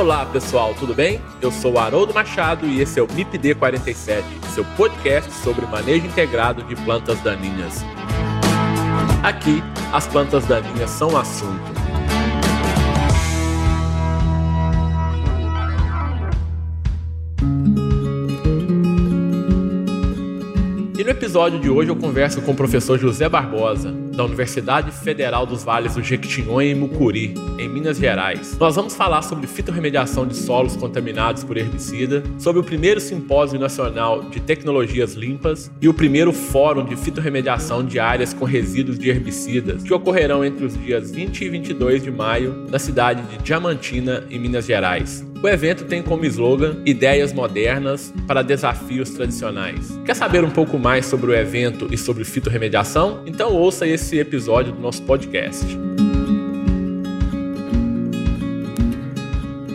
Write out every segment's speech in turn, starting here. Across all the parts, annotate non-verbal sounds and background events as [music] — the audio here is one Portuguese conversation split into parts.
Olá pessoal, tudo bem? Eu sou Haroldo Machado e esse é o MIPD 47, seu podcast sobre manejo integrado de plantas daninhas. Aqui, as plantas daninhas são assunto. E no episódio de hoje eu converso com o professor José Barbosa, da Universidade Federal dos Vales do Jequitinhonha em Mucuri, em Minas Gerais. Nós vamos falar sobre fitorremediação de solos contaminados por herbicida, sobre o primeiro simpósio nacional de tecnologias limpas e o primeiro fórum de fitorremediação de áreas com resíduos de herbicidas, que ocorrerão entre os dias 20 e 22 de maio na cidade de Diamantina, em Minas Gerais. O evento tem como slogan Ideias modernas para desafios tradicionais. Quer saber um pouco mais sobre o evento e sobre fitorremediação? Então ouça esse episódio do nosso podcast.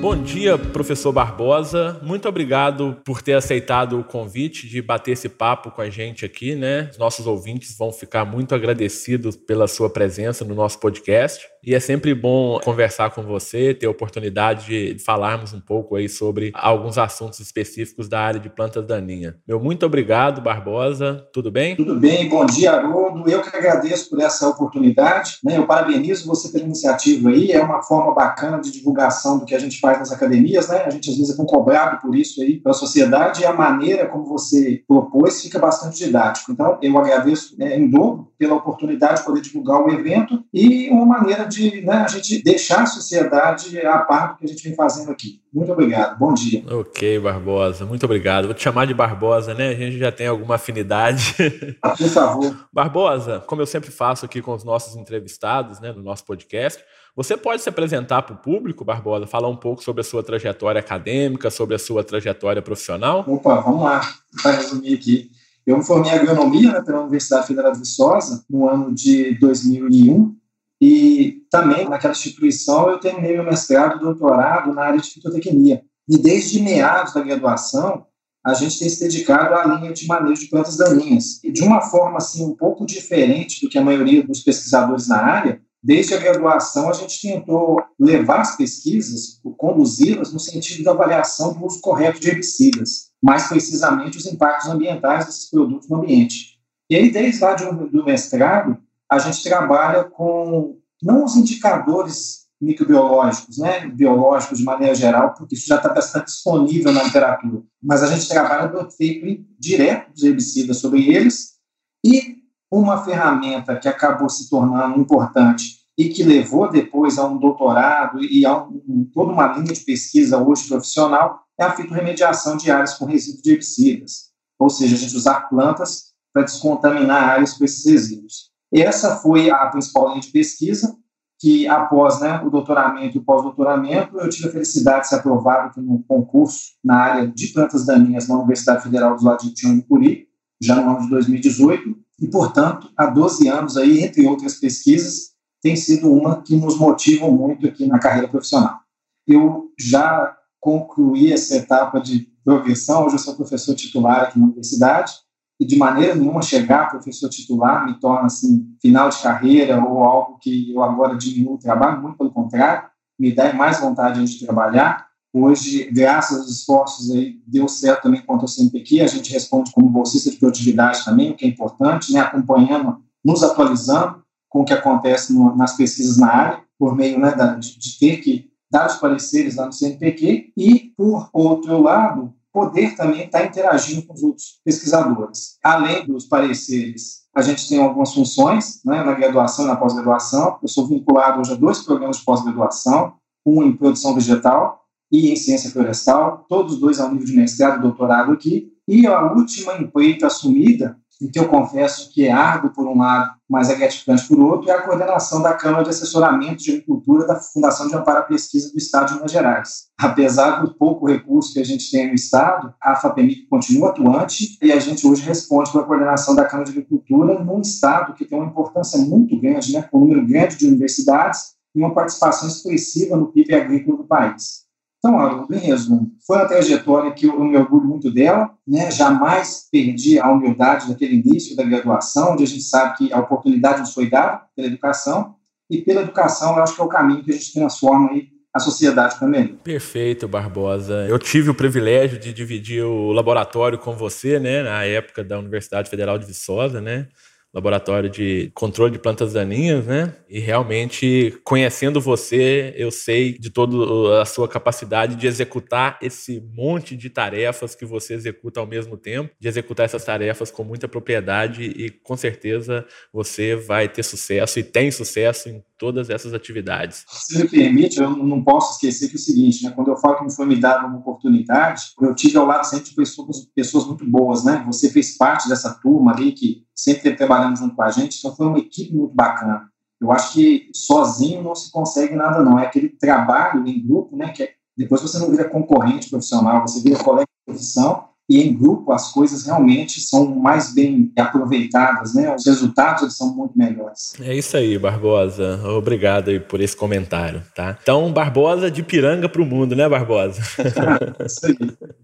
Bom dia, professor Barbosa. Muito obrigado por ter aceitado o convite de bater esse papo com a gente aqui, né? Os nossos ouvintes vão ficar muito agradecidos pela sua presença no nosso podcast. E é sempre bom conversar com você, ter a oportunidade de falarmos um pouco aí sobre alguns assuntos específicos da área de plantas daninhas. Meu muito obrigado, Barbosa. Tudo bem? Tudo bem. Bom dia, Haroldo. Eu que agradeço por essa oportunidade. Né? Eu parabenizo você pela iniciativa aí. É uma forma bacana de divulgação do que a gente faz nas academias, né? A gente às vezes é cobrado por isso aí pela sociedade e a maneira como você propôs fica bastante didático. Então, eu agradeço né, em dobro pela oportunidade de poder divulgar o evento e uma maneira de de né, a gente deixar a sociedade a par do que a gente vem fazendo aqui. Muito obrigado. Bom dia. Ok, Barbosa. Muito obrigado. Vou te chamar de Barbosa, né? A gente já tem alguma afinidade. Ah, por favor. Barbosa, como eu sempre faço aqui com os nossos entrevistados, né, no nosso podcast, você pode se apresentar para o público, Barbosa, falar um pouco sobre a sua trajetória acadêmica, sobre a sua trajetória profissional? Opa, vamos lá, para resumir aqui. Eu me formei em agronomia né, pela Universidade Federal de Viçosa no ano de 2001 e também, naquela instituição, eu terminei meu mestrado e doutorado na área de fitotecnia. E desde meados da graduação, a gente tem se dedicado à linha de manejo de plantas daninhas. E de uma forma assim um pouco diferente do que a maioria dos pesquisadores na área, desde a graduação a gente tentou levar as pesquisas, conduzi-las no sentido da avaliação do uso correto de herbicidas, mais precisamente os impactos ambientais desses produtos no ambiente. E aí, desde lá de, do mestrado, a gente trabalha com não os indicadores microbiológicos, né, biológicos de maneira geral, porque isso já está bastante disponível na literatura, mas a gente trabalha do efeito direto dos herbicidas sobre eles e uma ferramenta que acabou se tornando importante e que levou depois a um doutorado e a um, toda uma linha de pesquisa hoje profissional é a fitorremediação de áreas com resíduos de herbicidas, ou seja, a gente usar plantas para descontaminar áreas com esses resíduos. Essa foi a principal linha de pesquisa, que após né, o doutoramento e o pós-doutoramento, eu tive a felicidade de ser aprovado no concurso na área de plantas daninhas na Universidade Federal do Lado de Curi, já no ano de 2018, e, portanto, há 12 anos, aí, entre outras pesquisas, tem sido uma que nos motiva muito aqui na carreira profissional. Eu já concluí essa etapa de progressão, hoje eu sou professor titular aqui na universidade, e de maneira nenhuma chegar a professor titular me torna assim final de carreira ou algo que eu agora diminuo o trabalho, muito pelo contrário, me dá mais vontade de trabalhar. Hoje, graças aos esforços aí, deu certo também quanto ao CNPq, a gente responde como bolsista de produtividade também, o que é importante, né, acompanhando, nos atualizando com o que acontece no, nas pesquisas na área, por meio né, da, de, de ter que dar os pareceres lá no CNPq, e, por outro lado, poder também estar interagindo com os outros pesquisadores. Além dos pareceres, a gente tem algumas funções né, na graduação e na pós-graduação. Eu sou vinculado hoje a dois programas de pós-graduação, um em produção vegetal e em ciência florestal, todos dois ao nível de mestrado e doutorado aqui. E a última empreita assumida e que eu confesso que é árduo por um lado, mas é gratificante por outro, é a coordenação da Câmara de Assessoramento de Agricultura da Fundação de Amparo à Pesquisa do Estado de Minas Gerais. Apesar do pouco recurso que a gente tem no Estado, a FAPEMIC continua atuante e a gente hoje responde pela coordenação da Câmara de Agricultura num Estado que tem uma importância muito grande, né, com um número grande de universidades e uma participação expressiva no PIB agrícola do país. Então, em resumo, foi uma trajetória que eu, eu me orgulho muito dela, né? jamais perdi a humildade daquele início da graduação, onde a gente sabe que a oportunidade nos foi dada pela educação, e pela educação eu acho que é o caminho que a gente transforma aí a sociedade também. Perfeito, Barbosa. Eu tive o privilégio de dividir o laboratório com você, né, na época da Universidade Federal de Viçosa, né? Laboratório de controle de plantas daninhas, né? E realmente, conhecendo você, eu sei de toda a sua capacidade de executar esse monte de tarefas que você executa ao mesmo tempo, de executar essas tarefas com muita propriedade e com certeza você vai ter sucesso e tem sucesso em todas essas atividades. Se me permite, eu não posso esquecer que é o seguinte, né? Quando eu falo que me foi me dada uma oportunidade, eu tive ao lado sempre de pessoas, pessoas muito boas, né? Você fez parte dessa turma ali que sempre trabalhando junto com a gente, então foi uma equipe muito bacana. Eu acho que sozinho não se consegue nada, não. É aquele trabalho em grupo, né? Que é, depois você não vira concorrente profissional, você vira colega de profissão e em grupo as coisas realmente são mais bem aproveitadas, né? Os resultados são muito melhores. É isso aí, Barbosa. Obrigado aí por esse comentário, tá? Então, Barbosa de Piranga para o mundo, né, Barbosa? [laughs] isso aí.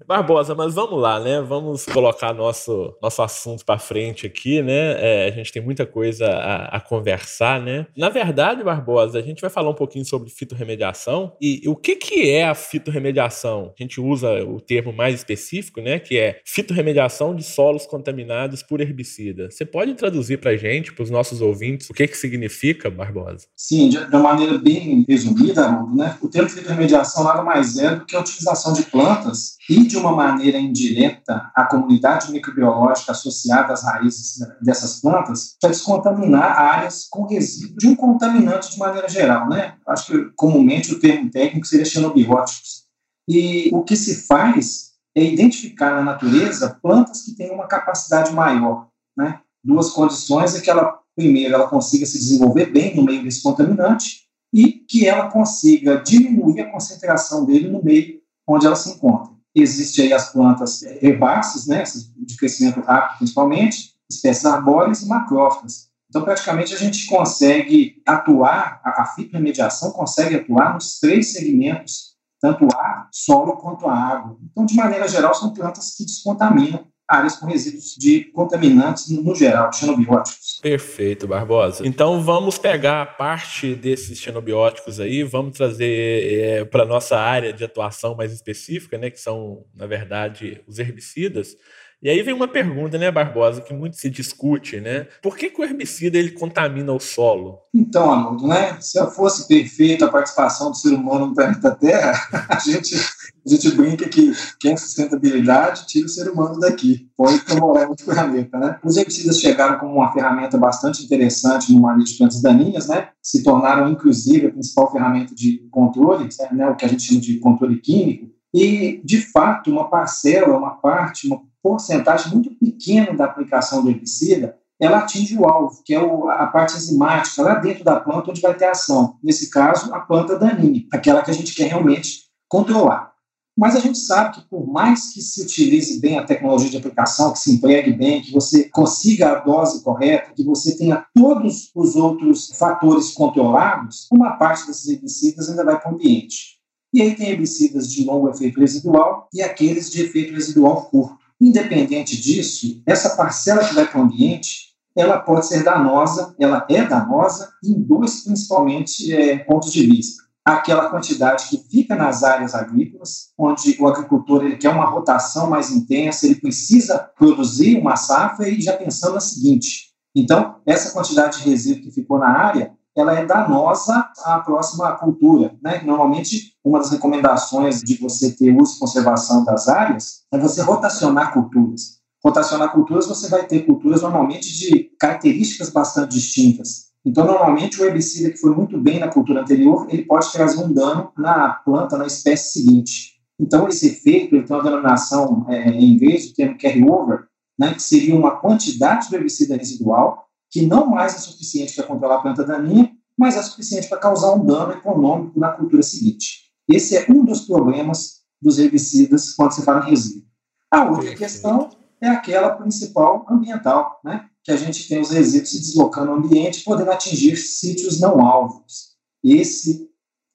Barbosa, mas vamos lá, né? Vamos colocar nosso, nosso assunto para frente aqui, né? É, a gente tem muita coisa a, a, conversar, né? Na verdade, Barbosa, a gente vai falar um pouquinho sobre fitorremediação e, e o que, que é a fitorremediação? A gente usa o termo mais específico, né? Que é fitorremediação de solos contaminados por herbicida. Você pode traduzir para a gente, para os nossos ouvintes, o que, que significa, Barbosa? Sim, de, uma maneira bem resumida, né? o termo fitorremediação nada mais é do que a utilização de plantas e, de uma maneira indireta, a comunidade microbiológica associada às raízes dessas plantas para descontaminar áreas com resíduo de um contaminante de maneira geral. Né? Acho que, comumente, o termo técnico seria xenobióticos. E o que se faz é identificar na natureza plantas que têm uma capacidade maior. Né? Duas condições é que ela, primeiro, ela consiga se desenvolver bem no meio desse contaminante e que ela consiga diminuir a concentração dele no meio onde ela se encontra. Existem aí as plantas herbáceas, né, de crescimento rápido principalmente, espécies arbóreas e macrófitas. Então, praticamente, a gente consegue atuar, a, a fitoremediação consegue atuar nos três segmentos tanto ar, solo quanto a água. Então, de maneira geral, são plantas que descontaminam áreas com resíduos de contaminantes no geral, xenobióticos. Perfeito, Barbosa. Então vamos pegar parte desses xenobióticos aí, vamos trazer é, para nossa área de atuação mais específica, né, que são, na verdade, os herbicidas. E aí vem uma pergunta, né, Barbosa, que muito se discute, né? Por que, que o herbicida ele contamina o solo? Então, Arnoldo, né? Se fosse perfeita a participação do ser humano no planeta Terra, [laughs] a gente, a gente brinca que quem sustentabilidade tira o ser humano daqui, põe para morar no planeta, né? Os herbicidas chegaram como uma ferramenta bastante interessante no manejo de plantas daninhas, né? Se tornaram, inclusive, a principal ferramenta de controle, né? o que a gente chama de controle químico, e, de fato, uma parcela, uma parte, uma porcentagem muito pequena da aplicação do herbicida, ela atinge o alvo, que é o, a parte enzimática, lá dentro da planta, onde vai ter ação. Nesse caso, a planta daninha, aquela que a gente quer realmente controlar. Mas a gente sabe que, por mais que se utilize bem a tecnologia de aplicação, que se empregue bem, que você consiga a dose correta, que você tenha todos os outros fatores controlados, uma parte desses herbicidas ainda vai para o ambiente. E aí tem herbicidas de longo efeito residual e aqueles de efeito residual curto. Independente disso, essa parcela que vai para o ambiente, ela pode ser danosa, ela é danosa em dois, principalmente, é, pontos de vista. Aquela quantidade que fica nas áreas agrícolas, onde o agricultor ele quer uma rotação mais intensa, ele precisa produzir uma safra e já pensando na seguinte. Então, essa quantidade de resíduo que ficou na área, ela é danosa à próxima cultura. Né? Normalmente, uma das recomendações de você ter uso e conservação das áreas é você rotacionar culturas. Rotacionar culturas, você vai ter culturas normalmente de características bastante distintas. Então, normalmente, o herbicida que foi muito bem na cultura anterior, ele pode trazer um dano na planta, na espécie seguinte. Então, esse efeito, ele tem uma denominação é, em inglês, o termo carry-over, né, que seria uma quantidade do herbicida residual que não mais é suficiente para controlar a planta daninha, mas é suficiente para causar um dano econômico na cultura seguinte. Esse é um dos problemas dos herbicidas quando se fala em resíduo. A outra questão é aquela principal ambiental, né? que a gente tem os resíduos se deslocando no ambiente, podendo atingir sítios não alvos. Esse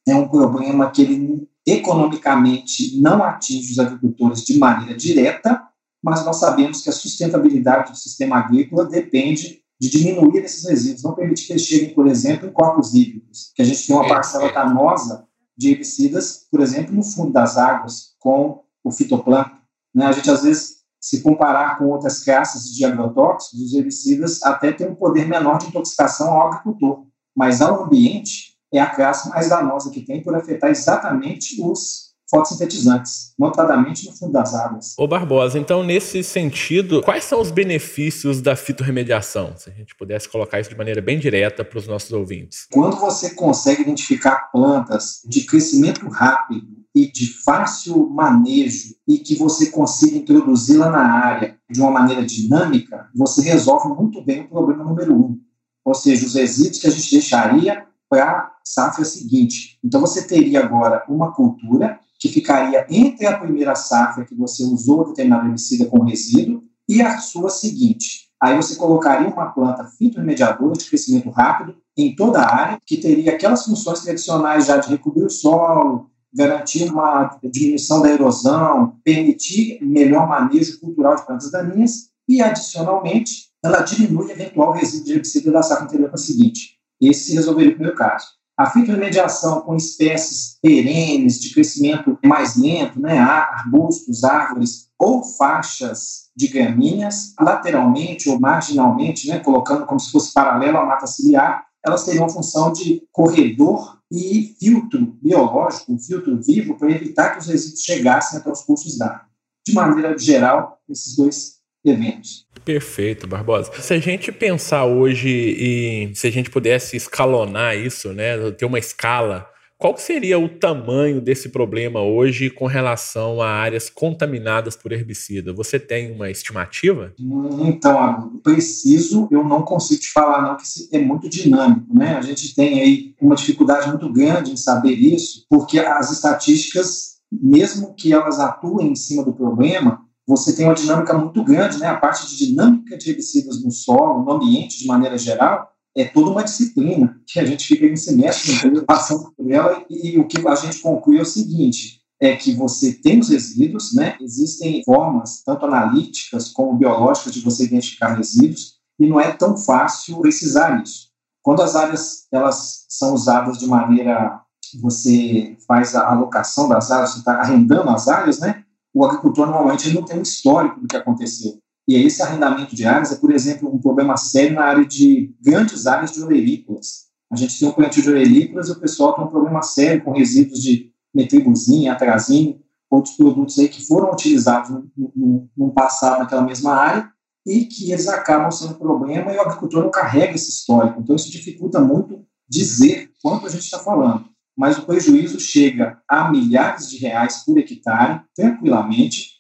é um problema que ele economicamente não atinge os agricultores de maneira direta, mas nós sabemos que a sustentabilidade do sistema agrícola depende de diminuir esses resíduos, não permitir que eles cheguem, por exemplo, em corpos hídricos, que a gente tem uma parcela danosa de herbicidas, por exemplo, no fundo das águas, com o fitoplâncton. Né? A gente, às vezes, se comparar com outras classes de agrotóxicos, os herbicidas até têm um poder menor de intoxicação ao agricultor, mas ao ambiente é a classe mais danosa que tem por afetar exatamente os fotossintetizantes, notadamente no fundo das águas. Ô Barbosa, então nesse sentido, quais são os benefícios da fitorremediação? Se a gente pudesse colocar isso de maneira bem direta para os nossos ouvintes. Quando você consegue identificar plantas de crescimento rápido e de fácil manejo e que você consiga introduzi-la na área de uma maneira dinâmica, você resolve muito bem o problema número um, ou seja, os resíduos que a gente deixaria para a safra seguinte. Então você teria agora uma cultura que ficaria entre a primeira safra que você usou determinado herbicida com resíduo e a sua seguinte. Aí você colocaria uma planta fitorremediadora de crescimento rápido em toda a área, que teria aquelas funções tradicionais já de recobrir o solo, garantir uma diminuição da erosão, permitir melhor manejo cultural de plantas daninhas e, adicionalmente, ela diminui eventual resíduo de herbicida da safra anterior para a seguinte. Esse resolveria o primeiro caso. A fitorremediação com espécies perenes, de crescimento mais lento, né, arbustos, árvores ou faixas de gramíneas, lateralmente ou marginalmente, né, colocando como se fosse paralelo à mata ciliar, elas teriam função de corredor e filtro biológico, um filtro vivo, para evitar que os resíduos chegassem até os cursos d'água. De maneira geral, esses dois eventos. Perfeito, Barbosa. Se a gente pensar hoje e se a gente pudesse escalonar isso, né, ter uma escala, qual seria o tamanho desse problema hoje com relação a áreas contaminadas por herbicida? Você tem uma estimativa? Então, preciso, eu não consigo te falar não, que é muito dinâmico, né? A gente tem aí uma dificuldade muito grande em saber isso, porque as estatísticas, mesmo que elas atuem em cima do problema, você tem uma dinâmica muito grande, né? A parte de dinâmica de herbicidas no solo, no ambiente de maneira geral, é toda uma disciplina que a gente fica em semestre passando por ela e, e o que a gente conclui é o seguinte, é que você tem os resíduos, né? Existem formas, tanto analíticas como biológicas, de você identificar resíduos e não é tão fácil precisar isso. Quando as áreas elas são usadas de maneira você faz a alocação das áreas, você está arrendando as áreas, né? O agricultor normalmente não tem um histórico do que aconteceu. E esse arrendamento de áreas é, por exemplo, um problema sério na área de grandes áreas de orelícolas. A gente tem um plantio de orelícolas e o pessoal tem um problema sério com resíduos de metribuzinho, atrazine, outros produtos aí que foram utilizados no, no, no, passado naquela mesma área e que eles acabam sendo problema e o agricultor não carrega esse histórico. Então, isso dificulta muito dizer quanto a gente está falando mas o prejuízo chega a milhares de reais por hectare, tranquilamente,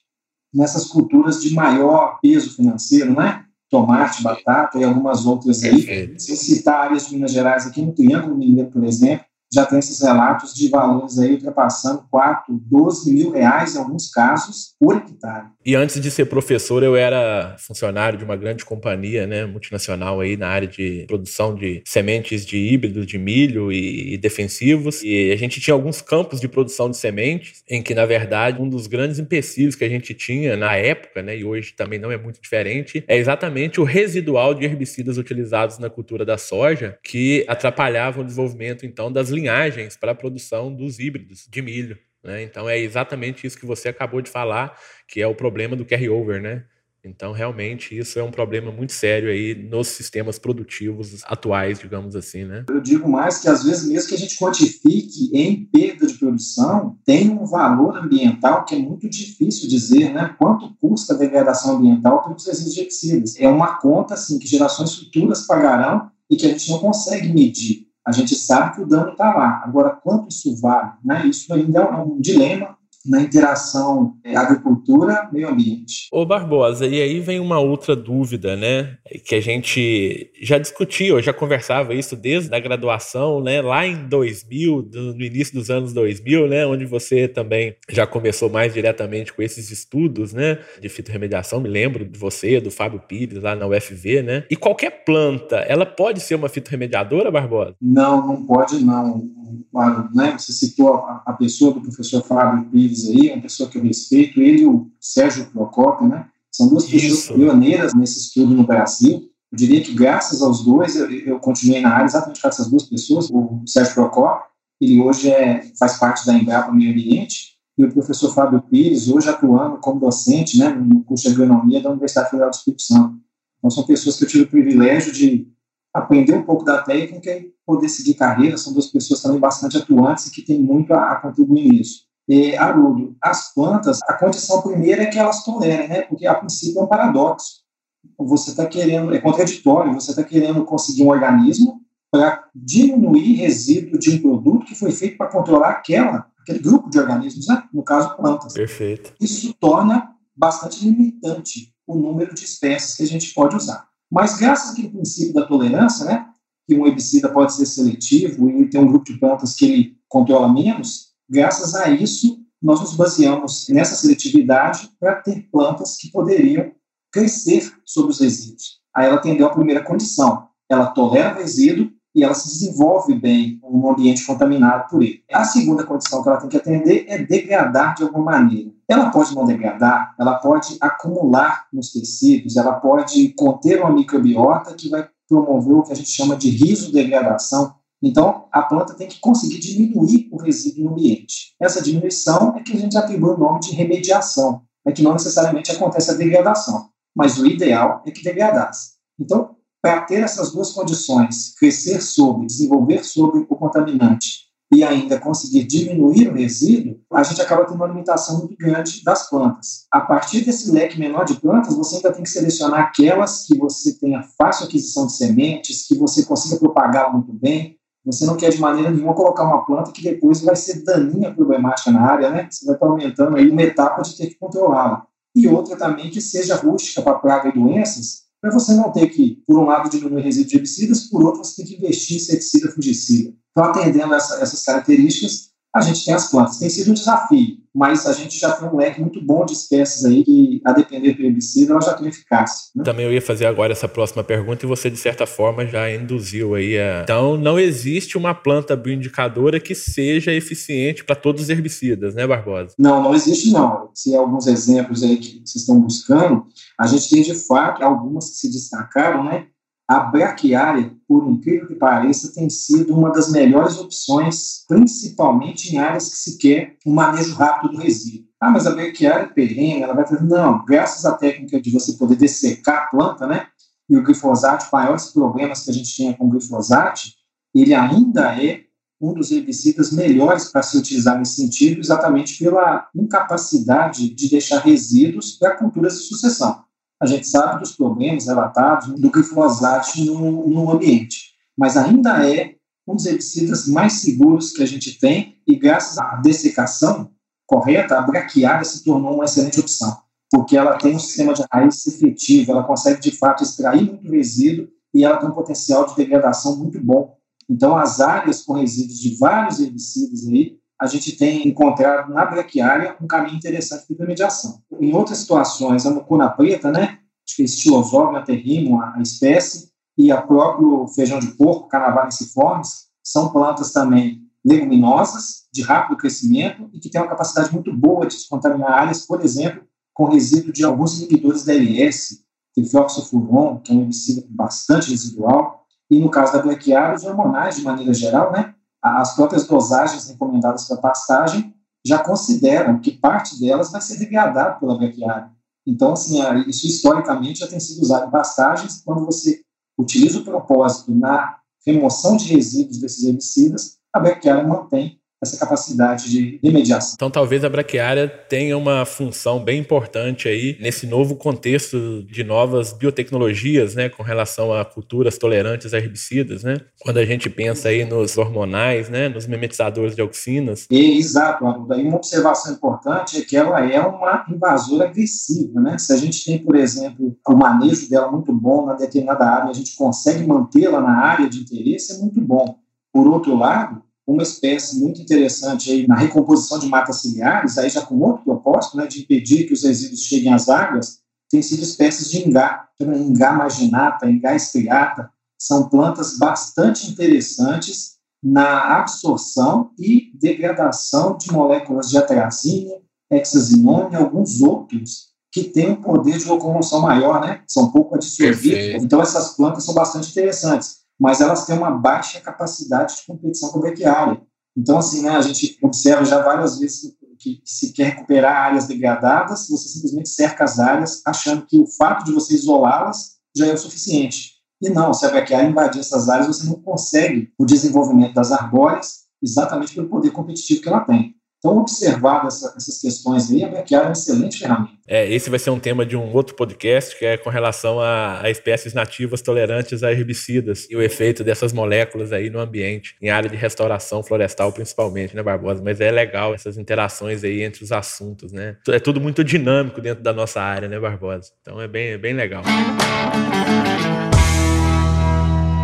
nessas culturas de maior peso financeiro, né? Tomate, batata e algumas outras aí. Se citar áreas de Minas Gerais aqui no Triângulo Mineiro, por exemplo, já tem esses relatos de valores aí ultrapassando 4, 12 mil reais em alguns casos por hectare. E antes de ser professor, eu era funcionário de uma grande companhia né, multinacional aí na área de produção de sementes de híbridos de milho e, e defensivos. E a gente tinha alguns campos de produção de sementes em que, na verdade, um dos grandes empecilhos que a gente tinha na época, né, e hoje também não é muito diferente, é exatamente o residual de herbicidas utilizados na cultura da soja que atrapalhavam o desenvolvimento, então, das linhagens para a produção dos híbridos de milho. Né? Então é exatamente isso que você acabou de falar, que é o problema do carry-over, né? Então, realmente, isso é um problema muito sério aí nos sistemas produtivos atuais, digamos assim, né? Eu digo mais que, às vezes, mesmo que a gente quantifique em perda de produção, tem um valor ambiental que é muito difícil dizer, né? Quanto custa a degradação ambiental pelos resíduos de herbicidas. É uma conta, assim, que gerações futuras pagarão e que a gente não consegue medir a gente sabe que o dano está lá. Agora, quanto isso vale? Né? Isso ainda é um dilema na interação é, agricultura-meio ambiente. Ô Barbosa, e aí vem uma outra dúvida, né? Que a gente já discutiu, já conversava isso desde a graduação, né? Lá em 2000, no início dos anos 2000, né? Onde você também já começou mais diretamente com esses estudos, né? De fitorremediação, me lembro de você, do Fábio Pires, lá na UFV, né? E qualquer planta, ela pode ser uma fitorremediadora, Barbosa? Não, não pode não né, você citou a, a, pessoa do professor Fábio Pires aí, uma pessoa que eu respeito, ele e o Sérgio Procopio, né, são duas pessoas pioneiras nesse estudo no Brasil. Eu diria que graças aos dois, eu, eu continuei na área exatamente com essas duas pessoas, o Sérgio Procopio ele hoje é, faz parte da Embrapa Meio Ambiente, e o professor Fábio Pires, hoje atuando como docente né, no curso de agronomia da Universidade Federal do Espírito Santo. Então, são pessoas que eu tive o privilégio de aprender um pouco da técnica e poder seguir carreira. São duas pessoas também bastante atuantes e que têm muito a, a contribuir nisso. E, Haroldo, as plantas, a condição primeira é que elas tolerem, né? Porque a princípio é um paradoxo. Você está querendo, é contraditório, você está querendo conseguir um organismo para diminuir resíduo de um produto que foi feito para controlar aquela, aquele grupo de organismos, né? no caso, plantas. Perfeito. Isso torna bastante limitante o número de espécies que a gente pode usar. Mas graças àquele princípio da tolerância, né, que um herbicida pode ser seletivo e tem um grupo de plantas que ele controla menos, graças a isso nós nos baseamos nessa seletividade para ter plantas que poderiam crescer sobre os resíduos. Aí ela atendeu a primeira condição, ela tolera resíduo e ela se desenvolve bem num ambiente contaminado por ele. A segunda condição que ela tem que atender é degradar de alguma maneira. Ela pode não degradar, ela pode acumular nos tecidos, ela pode conter uma microbiota que vai promover o que a gente chama de risodegradação. Então, a planta tem que conseguir diminuir o resíduo no ambiente. Essa diminuição é que a gente atribui o nome de remediação, é que não necessariamente acontece a degradação, mas o ideal é que degradasse. Então, para ter essas duas condições, crescer sobre, desenvolver sobre o contaminante e ainda conseguir diminuir o resíduo, a gente acaba tendo uma limitação muito grande das plantas. A partir desse leque menor de plantas, você ainda tem que selecionar aquelas que você tenha fácil aquisição de sementes, que você consiga propagar muito bem. Você não quer de maneira nenhuma colocar uma planta que depois vai ser daninha problemática na área, né? Você vai estar aumentando aí uma etapa de ter que controlá-la. E outra também que seja rústica para praga e doenças, para você não ter que, por um lado, diminuir resíduo de herbicidas, por outro, você tem que investir em inseticida fungicida. Então, atendendo essa, essas características, a gente tem as plantas. Tem sido um desafio, mas a gente já tem um leque muito bom de espécies aí que, a depender do herbicida, ela já tem eficácia. Né? Também eu ia fazer agora essa próxima pergunta e você, de certa forma, já induziu aí a... Então, não existe uma planta bioindicadora que seja eficiente para todos os herbicidas, né, Barbosa? Não, não existe não. Se alguns exemplos aí que vocês estão buscando, a gente tem, de fato, algumas que se destacaram, né? A braquiária, por incrível que pareça, tem sido uma das melhores opções, principalmente em áreas que se quer um manejo rápido do resíduo. Ah, mas a braquiária é perene, ela vai fazer... Não, graças à técnica de você poder dessecar a planta, né? E o glifosato, maiores problemas que a gente tinha com o glifosato, ele ainda é um dos herbicidas melhores para se utilizar nesse sentido, exatamente pela incapacidade de deixar resíduos para culturas de sucessão a gente sabe dos problemas relatados do glifosato no, no ambiente, mas ainda é um dos herbicidas mais seguros que a gente tem e graças à dessecação correta, a braquiária se tornou uma excelente opção, porque ela tem um sistema de raiz efetivo, ela consegue de fato extrair muito resíduo e ela tem um potencial de degradação muito bom. Então, as áreas com resíduos de vários herbicidas aí, a gente tem encontrado na braquiária um caminho interessante de intermediação. Em outras situações, a mucuna preta, né, acho que é terrimo, a espécie, e a próprio feijão de porco, Canavariciformes, são plantas também leguminosas, de rápido crescimento e que têm uma capacidade muito boa de descontaminar áreas, por exemplo, com resíduo de alguns inibidores da LS, trifloxofuron, que é um herbicida bastante residual, e no caso da braquiária, os hormonais de maneira geral, né, as próprias dosagens recomendadas para pastagem já consideram que parte delas vai ser degradada pela braquiária. Então, assim, isso historicamente já tem sido usado em pastagens. Quando você utiliza o propósito na remoção de resíduos desses herbicidas, a braquiária mantém essa capacidade de remediação. Então, talvez a braquiária tenha uma função bem importante aí nesse novo contexto de novas biotecnologias, né, com relação a culturas tolerantes a herbicidas, né? Quando a gente pensa aí nos hormonais, né, nos mimetizadores de auxinas. E, exato, daí uma observação importante é que ela é uma invasora agressiva, né? Se a gente tem, por exemplo, o manejo dela muito bom na determinada área, a gente consegue mantê-la na área de interesse, é muito bom. Por outro lado, uma espécie muito interessante aí na recomposição de matas ciliares, aí já com outro propósito, né, de impedir que os resíduos cheguem às águas, tem sido espécies de ingá, ingá marginata, ingá estriata, são plantas bastante interessantes na absorção e degradação de moléculas de atrazina, hexazinone e alguns outros que têm um poder de locomoção maior, né? São pouco adsorvíveis. Então essas plantas são bastante interessantes mas elas têm uma baixa capacidade de competição com a braquiária. Então, assim, né, a gente observa já várias vezes que se quer recuperar áreas degradadas, você simplesmente cerca as áreas, achando que o fato de você isolá-las já é o suficiente. E não, se a braquiária invadir essas áreas, você não consegue o desenvolvimento das arbóreas exatamente pelo poder competitivo que ela tem. Então, observar essa, essas questões aí, a Backyard é uma excelente ferramenta. É, esse vai ser um tema de um outro podcast, que é com relação a, a, espécies nativas tolerantes a herbicidas e o efeito dessas moléculas aí no ambiente, em área de restauração florestal principalmente, né, Barbosa? Mas é legal essas interações aí entre os assuntos, né? É tudo muito dinâmico dentro da nossa área, né, Barbosa? Então é bem, é bem legal.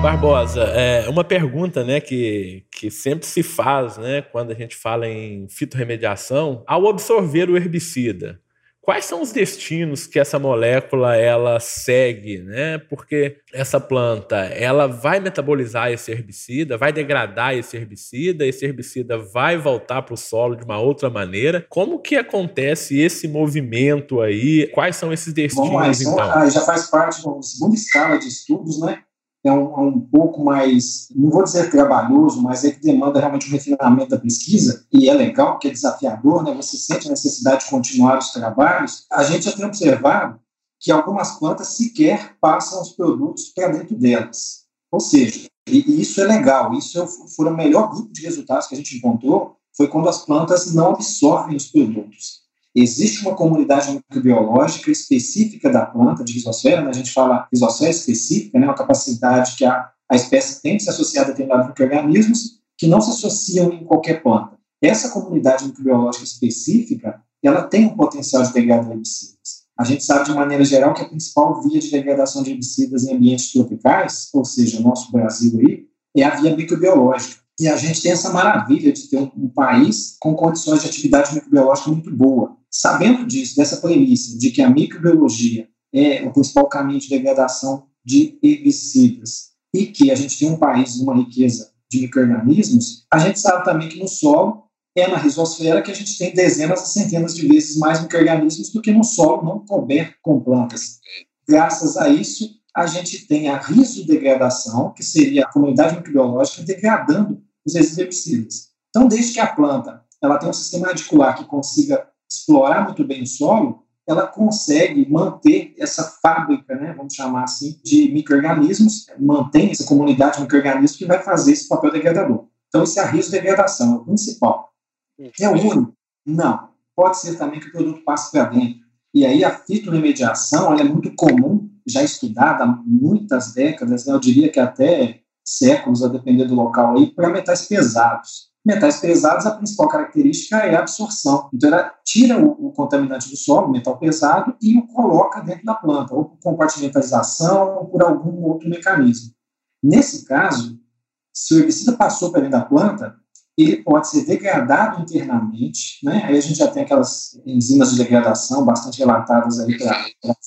Barbosa, é uma pergunta né, que, que sempre se faz né, quando a gente fala em fitorremediação, ao absorver o herbicida, quais são os destinos que essa molécula ela segue, né? Porque essa planta, ela vai metabolizar esse herbicida, vai degradar esse herbicida, esse herbicida vai voltar para o solo de uma outra maneira. Como que acontece esse movimento aí? Quais são esses destinos, Vamos lá, então? Ah, já faz parte da segunda escala de estudos, né? É um, é um, pouco mais, não vou dizer trabalhoso, mas é que demanda realmente um refinamento da pesquisa, e é legal, porque é desafiador, né? você sente a necessidade de continuar os trabalhos. A gente já tem observado que algumas plantas sequer passam os produtos para dentro delas. Ou seja, e, isso é legal, isso é, foi o melhor grupo de resultados que a gente encontrou, foi quando as plantas não absorvem os produtos. Existe uma comunidade microbiológica específica da planta de risosfera, né? a gente fala risosfera específica, né? uma capacidade que a, a espécie tem de se associar a determinados micro-organismos que não se associam em qualquer planta. Essa comunidade microbiológica específica, ela tem um potencial de degradar herbicidas. A gente sabe de maneira geral que a principal via de degradação de herbicidas em ambientes tropicais, ou seja, o nosso Brasil aí, é a via microbiológica. E a gente tem essa maravilha de ter um, um país com condições de atividade microbiológica muito boa. Sabendo disso, dessa premissa de que a microbiologia é o principal caminho de degradação de herbicidas e que a gente tem um país uma riqueza de microorganismos, a gente sabe também que no solo é na risosfera que a gente tem dezenas a centenas de vezes mais microorganismos do que no solo não coberto com plantas. Graças a isso, a gente tem a risodegradação, que seria a comunidade microbiológica degradando os herbicidas. Então, desde que a planta ela tem um sistema radicular que consiga explorar muito bem o solo, ela consegue manter essa fábrica, né, vamos chamar assim, de micro-organismos, mantém essa comunidade de micro-organismos que vai fazer esse papel degradador. Então, isso é a risodegradação, é o principal. É o único? Não. Pode ser também que o produto passe para dentro. E aí a fitoremediação é muito comum, já estudada há muitas décadas, né, eu diria que até séculos, a depender do local, para metais pesados. Metais pesados, a principal característica é a absorção. Então, ela tira o, o contaminante do solo, o metal pesado, e o coloca dentro da planta, ou por compartimentalização, ou por algum outro mecanismo. Nesse caso, se o herbicida passou para dentro da planta, ele pode ser degradado internamente, né? Aí a gente já tem aquelas enzimas de degradação bastante relatadas aí para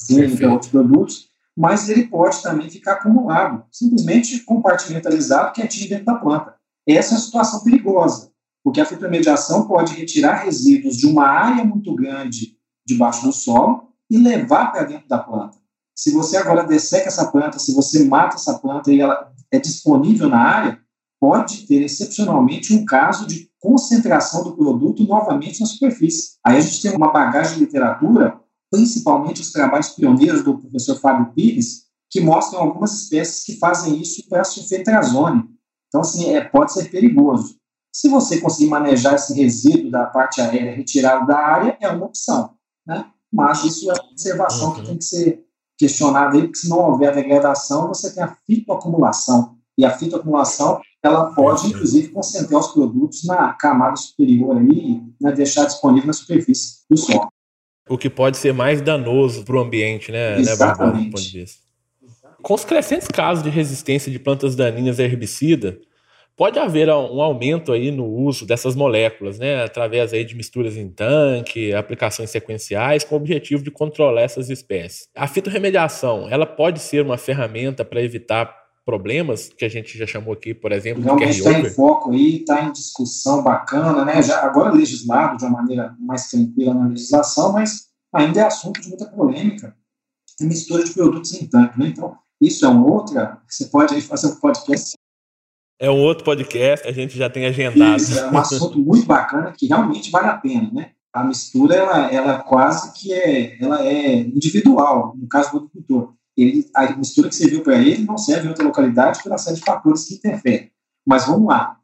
e para outros produtos, mas ele pode também ficar acumulado, simplesmente compartimentalizado, quietinho dentro da planta. Essa é uma situação perigosa, porque a fitomediação pode retirar resíduos de uma área muito grande debaixo do solo e levar para dentro da planta. Se você agora desseca essa planta, se você mata essa planta e ela é disponível na área, pode ter excepcionalmente um caso de concentração do produto novamente na superfície. Aí a gente tem uma bagagem de literatura, principalmente os trabalhos pioneiros do professor Fábio Pires, que mostram algumas espécies que fazem isso para a sulfentrazone. Então, assim, é, pode ser perigoso. Se você conseguir manejar esse resíduo da parte aérea retirado da área, é uma opção, né? Mas isso é uma observação que tem que ser questionada aí, porque se não houver degradação, você tem a fitoacumulação. E a fitoacumulação ela pode, inclusive, concentrar os produtos na camada superior aí, né, deixar disponível na superfície do solo. O que pode ser mais danoso para o ambiente, né, Exatamente. né de vista. Com os crescentes casos de resistência de plantas daninhas a herbicida, pode haver um aumento aí no uso dessas moléculas, né, através aí de misturas em tanque, aplicações sequenciais, com o objetivo de controlar essas espécies. A fitorremediação, ela pode ser uma ferramenta para evitar problemas que a gente já chamou aqui, por exemplo, Realmente está em foco aí, está em discussão bacana, né? Já agora legislado de uma maneira mais tranquila na legislação, mas ainda é assunto de muita polêmica. É mistura de produtos em tanque, né? Então, isso é uma outra. Você pode aí fazer um podcast É um outro podcast, a gente já tem agendado. Isso, é um assunto muito bacana que realmente vale a pena, né? A mistura, ela, ela quase que é, ela é individual, no caso do agricultor. Ele, a mistura que serviu para ele não serve em outra localidade por uma série de fatores que interferem. Mas vamos lá.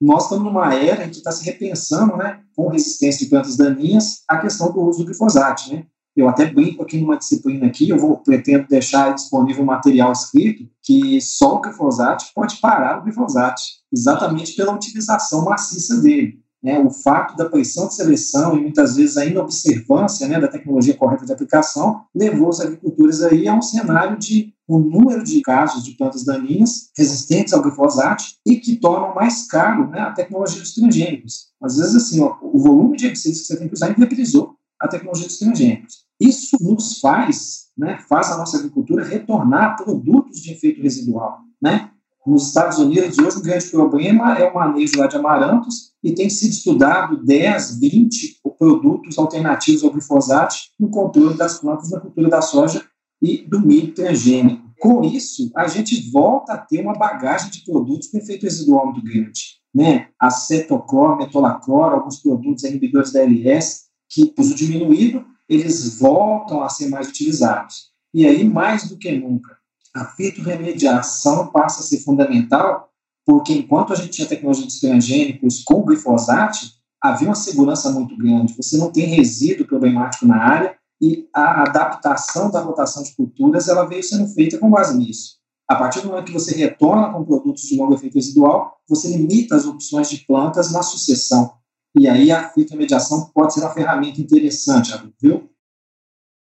Nós estamos numa era em que está se repensando, né, com resistência de plantas daninhas, a questão do uso do glifosato, né? Eu até brinco aqui numa disciplina aqui, eu vou pretendo deixar disponível um material escrito que só o glifosato pode parar o glifosato, exatamente pela utilização maciça dele. Né, o fato da pressão de seleção e muitas vezes a inobservância né, da tecnologia correta de aplicação levou os agricultores aí a um cenário de um número de casos de plantas daninhas resistentes ao glifosato e que tornam mais caro né, a tecnologia dos transgênicos. Às vezes, assim, ó, o volume de herbicidas que você tem que usar inviabilizou a tecnologia dos transgênicos. Isso nos faz, né, faz a nossa agricultura retornar produtos de efeito residual. Né? Nos Estados Unidos, hoje, o grande problema é o manejo lá de amarantos e tem sido estudado 10, 20 produtos alternativos ao glifosato no controle das plantas na cultura da soja e do milho transgênico. Com isso, a gente volta a ter uma bagagem de produtos com efeito residual muito grande. Né? Acetoclor, metolaclor, alguns produtos inibidores da LS, que uso diminuído, eles voltam a ser mais utilizados. E aí, mais do que nunca, a fitorremediação passa a ser fundamental, porque enquanto a gente tinha tecnologia de transgênicos com glifosato, havia uma segurança muito grande. Você não tem resíduo problemático na área e a adaptação da rotação de culturas ela veio sendo feita com base nisso. A partir do momento que você retorna com produtos de longo efeito residual, você limita as opções de plantas na sucessão. E aí a fitomediação pode ser uma ferramenta interessante, viu?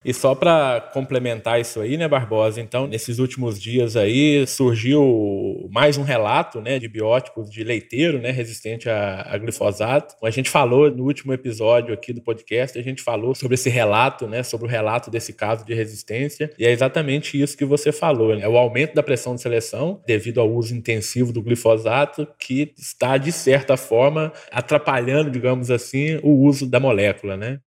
E só para complementar isso aí, né, Barbosa? Então, nesses últimos dias aí surgiu mais um relato, né, de biótipos de leiteiro, né, resistente a, a, glifosato. A gente falou no último episódio aqui do podcast, a gente falou sobre esse relato, né, sobre o relato desse caso de resistência, e é exatamente isso que você falou, né? É o aumento da pressão de seleção devido ao uso intensivo do glifosato que está de certa forma atrapalhando, digamos assim, o uso da molécula, né?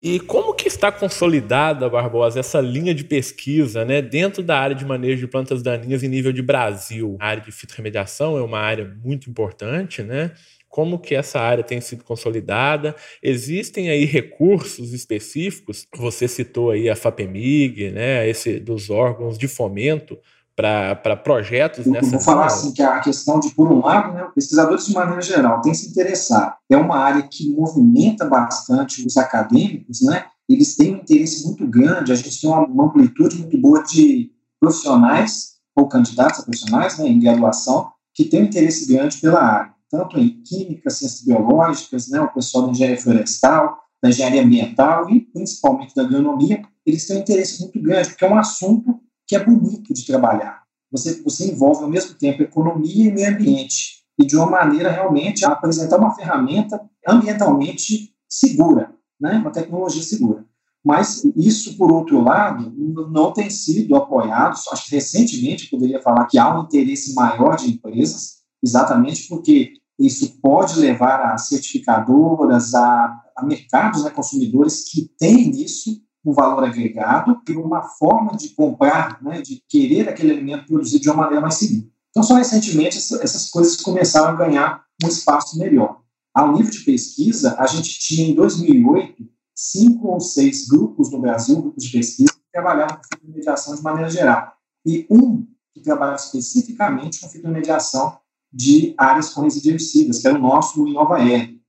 E como que está consolidada, Barbosa, essa linha de pesquisa né, dentro da área de manejo de plantas daninhas em nível de Brasil? A área de fitorremediação é uma área muito importante, né? Como que essa área tem sido consolidada? Existem aí recursos específicos? Você citou aí a FAPEMIG, né, esse dos órgãos de fomento para projetos eu, nessa Vou falar assim, que a questão de, por um lado, né, pesquisadores de maneira geral têm se interessado. É uma área que movimenta bastante os acadêmicos, né? Eles têm um interesse muito grande, a gente tem uma, uma amplitude muito boa de profissionais ou candidatos a profissionais né, em graduação que têm um interesse grande pela área, tanto em química, ciências biológicas, né, o pessoal da engenharia florestal, da engenharia ambiental e principalmente da agronomia, eles têm um interesse muito grande, porque é um assunto que é bonito de trabalhar. Você, você envolve ao mesmo tempo economia e meio ambiente, e de uma maneira realmente a apresentar uma ferramenta ambientalmente segura, né? uma tecnologia segura. Mas isso, por outro lado, não tem sido apoiado. Acho que recentemente poderia falar que há um interesse maior de empresas, exatamente porque isso pode levar a certificadoras, a, a mercados, né, consumidores que têm isso um valor agregado e uma forma de comprar, né, de querer aquele alimento produzido de uma maneira mais segura. Então, só recentemente essas coisas começaram a ganhar um espaço melhor. Ao nível de pesquisa, a gente tinha em 2008 cinco ou seis grupos no Brasil, grupos de pesquisa, que trabalhavam com fitomediação de maneira geral. E um que trabalhava especificamente com fitomediação de áreas com herbicidas, que era o nosso em Nova.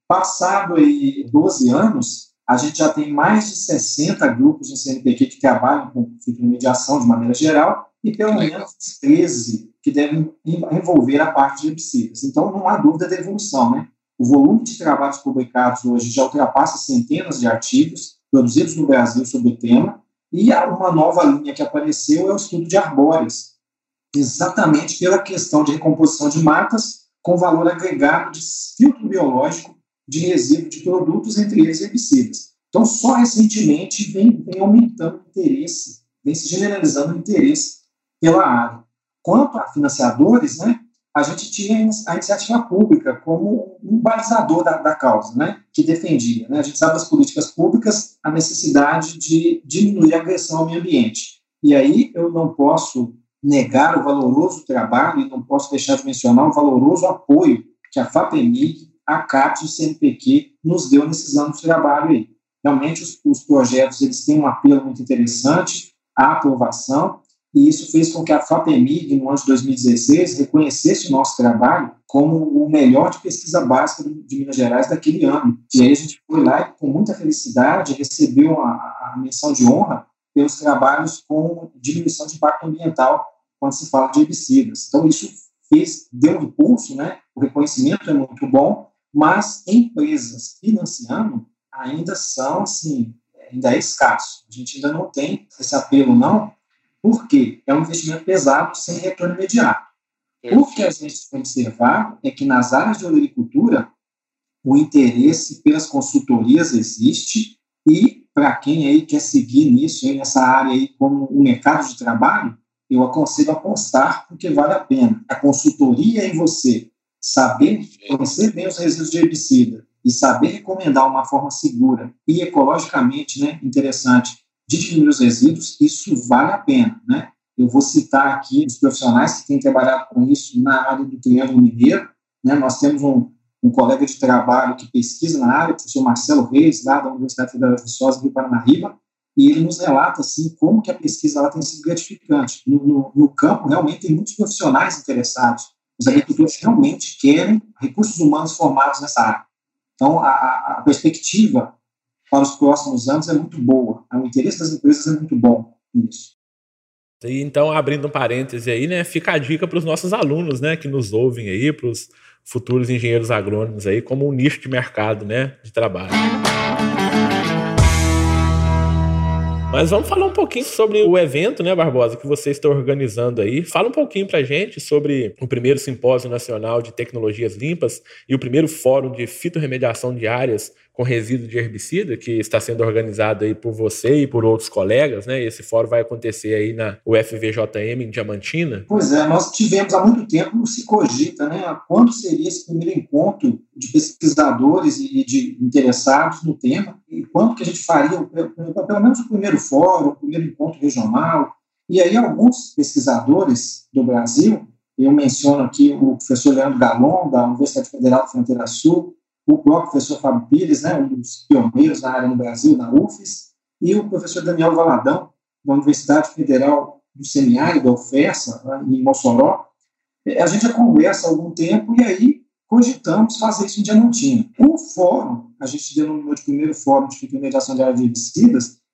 Passado aí 12 anos, a gente já tem mais de 60 grupos no CNPq que trabalham com fitomediação de maneira geral e pelo menos 13 que devem envolver a parte de herbicidas. Então, não há dúvida da evolução. Né? O volume de trabalhos publicados hoje já ultrapassa centenas de artigos produzidos no Brasil sobre o tema, e há uma nova linha que apareceu é o estudo de arbóreas, exatamente pela questão de recomposição de matas com valor agregado de filtro biológico de resíduo de produtos, entre eles herbicidas. Então, só recentemente vem, vem aumentando o interesse, vem se generalizando o interesse pela área. Quanto a financiadores, né, a gente tinha a iniciativa pública como um balizador da, da causa, né, que defendia. Né? A gente sabe das políticas públicas a necessidade de diminuir a agressão ao meio ambiente. E aí eu não posso negar o valoroso trabalho, e não posso deixar de mencionar o valoroso apoio que a FAPEMIG, a CAPES e o CNPq nos deu nesses anos de trabalho aí. Realmente, os, os projetos eles têm um apelo muito interessante, a aprovação, e isso fez com que a FAPEMIG, no ano de 2016, reconhecesse o nosso trabalho como o melhor de pesquisa básica de Minas Gerais daquele ano. E aí a gente foi lá e, com muita felicidade, recebeu a, a menção de honra pelos trabalhos com diminuição de impacto ambiental quando se fala de herbicidas. Então, isso fez, deu um impulso, né? o reconhecimento é muito bom, mas empresas financiando ainda são, assim, ainda é escasso. A gente ainda não tem esse apelo, não, porque é um investimento pesado sem retorno imediato. O que a gente tem observar é que nas áreas de agricultura, o interesse pelas consultorias existe e para quem aí quer seguir nisso, aí nessa área aí como um mercado de trabalho, eu aconselho apostar porque vale a pena. A consultoria em você saber conhecer bem os resíduos de herbicida e saber recomendar uma forma segura e ecologicamente né, interessante de diminuir os resíduos, isso vale a pena. Né? Eu vou citar aqui os profissionais que têm trabalhado com isso na área do Triângulo Mineiro. Né? Nós temos um, um colega de trabalho que pesquisa na área, o professor Marcelo Reis, lá da Universidade Federal de Viçosa, Rio Paranaíba, e ele nos relata assim como que a pesquisa lá tem sido gratificante. No, no, no campo, realmente, tem muitos profissionais interessados. Os agricultores realmente querem recursos humanos formados nessa área. Então, a, a perspectiva para os próximos anos é muito boa. O interesse das empresas é muito bom nisso. E então, abrindo um parêntese aí, né, fica a dica para os nossos alunos, né, que nos ouvem aí, para os futuros engenheiros agrônomos aí, como um nicho de mercado, né, de trabalho. Mas vamos falar um pouquinho sobre o evento, né, Barbosa, que você está organizando aí. Fala um pouquinho para gente sobre o primeiro Simpósio Nacional de Tecnologias Limpas e o primeiro Fórum de Fitorremediação de Áreas com resíduo de herbicida, que está sendo organizado aí por você e por outros colegas, né? Esse fórum vai acontecer aí na UFVJM em Diamantina. Pois é, nós tivemos há muito tempo se cogita, né? Quando seria esse primeiro encontro de pesquisadores e de interessados no tema e quando que a gente faria pelo menos o primeiro fórum, o primeiro encontro regional. E aí alguns pesquisadores do Brasil, eu menciono aqui o professor Leandro Galon, da Universidade Federal da Fronteira Sul, o próprio professor Fábio Pires, né, um dos pioneiros na área no Brasil, na UFES, e o professor Daniel Valadão, da Universidade Federal do Semiárido, da UFESA, em Mossoró. A gente já conversa há algum tempo e aí cogitamos fazer isso em Diamantina. O fórum, a gente denominou de primeiro fórum de intermediação de áreas de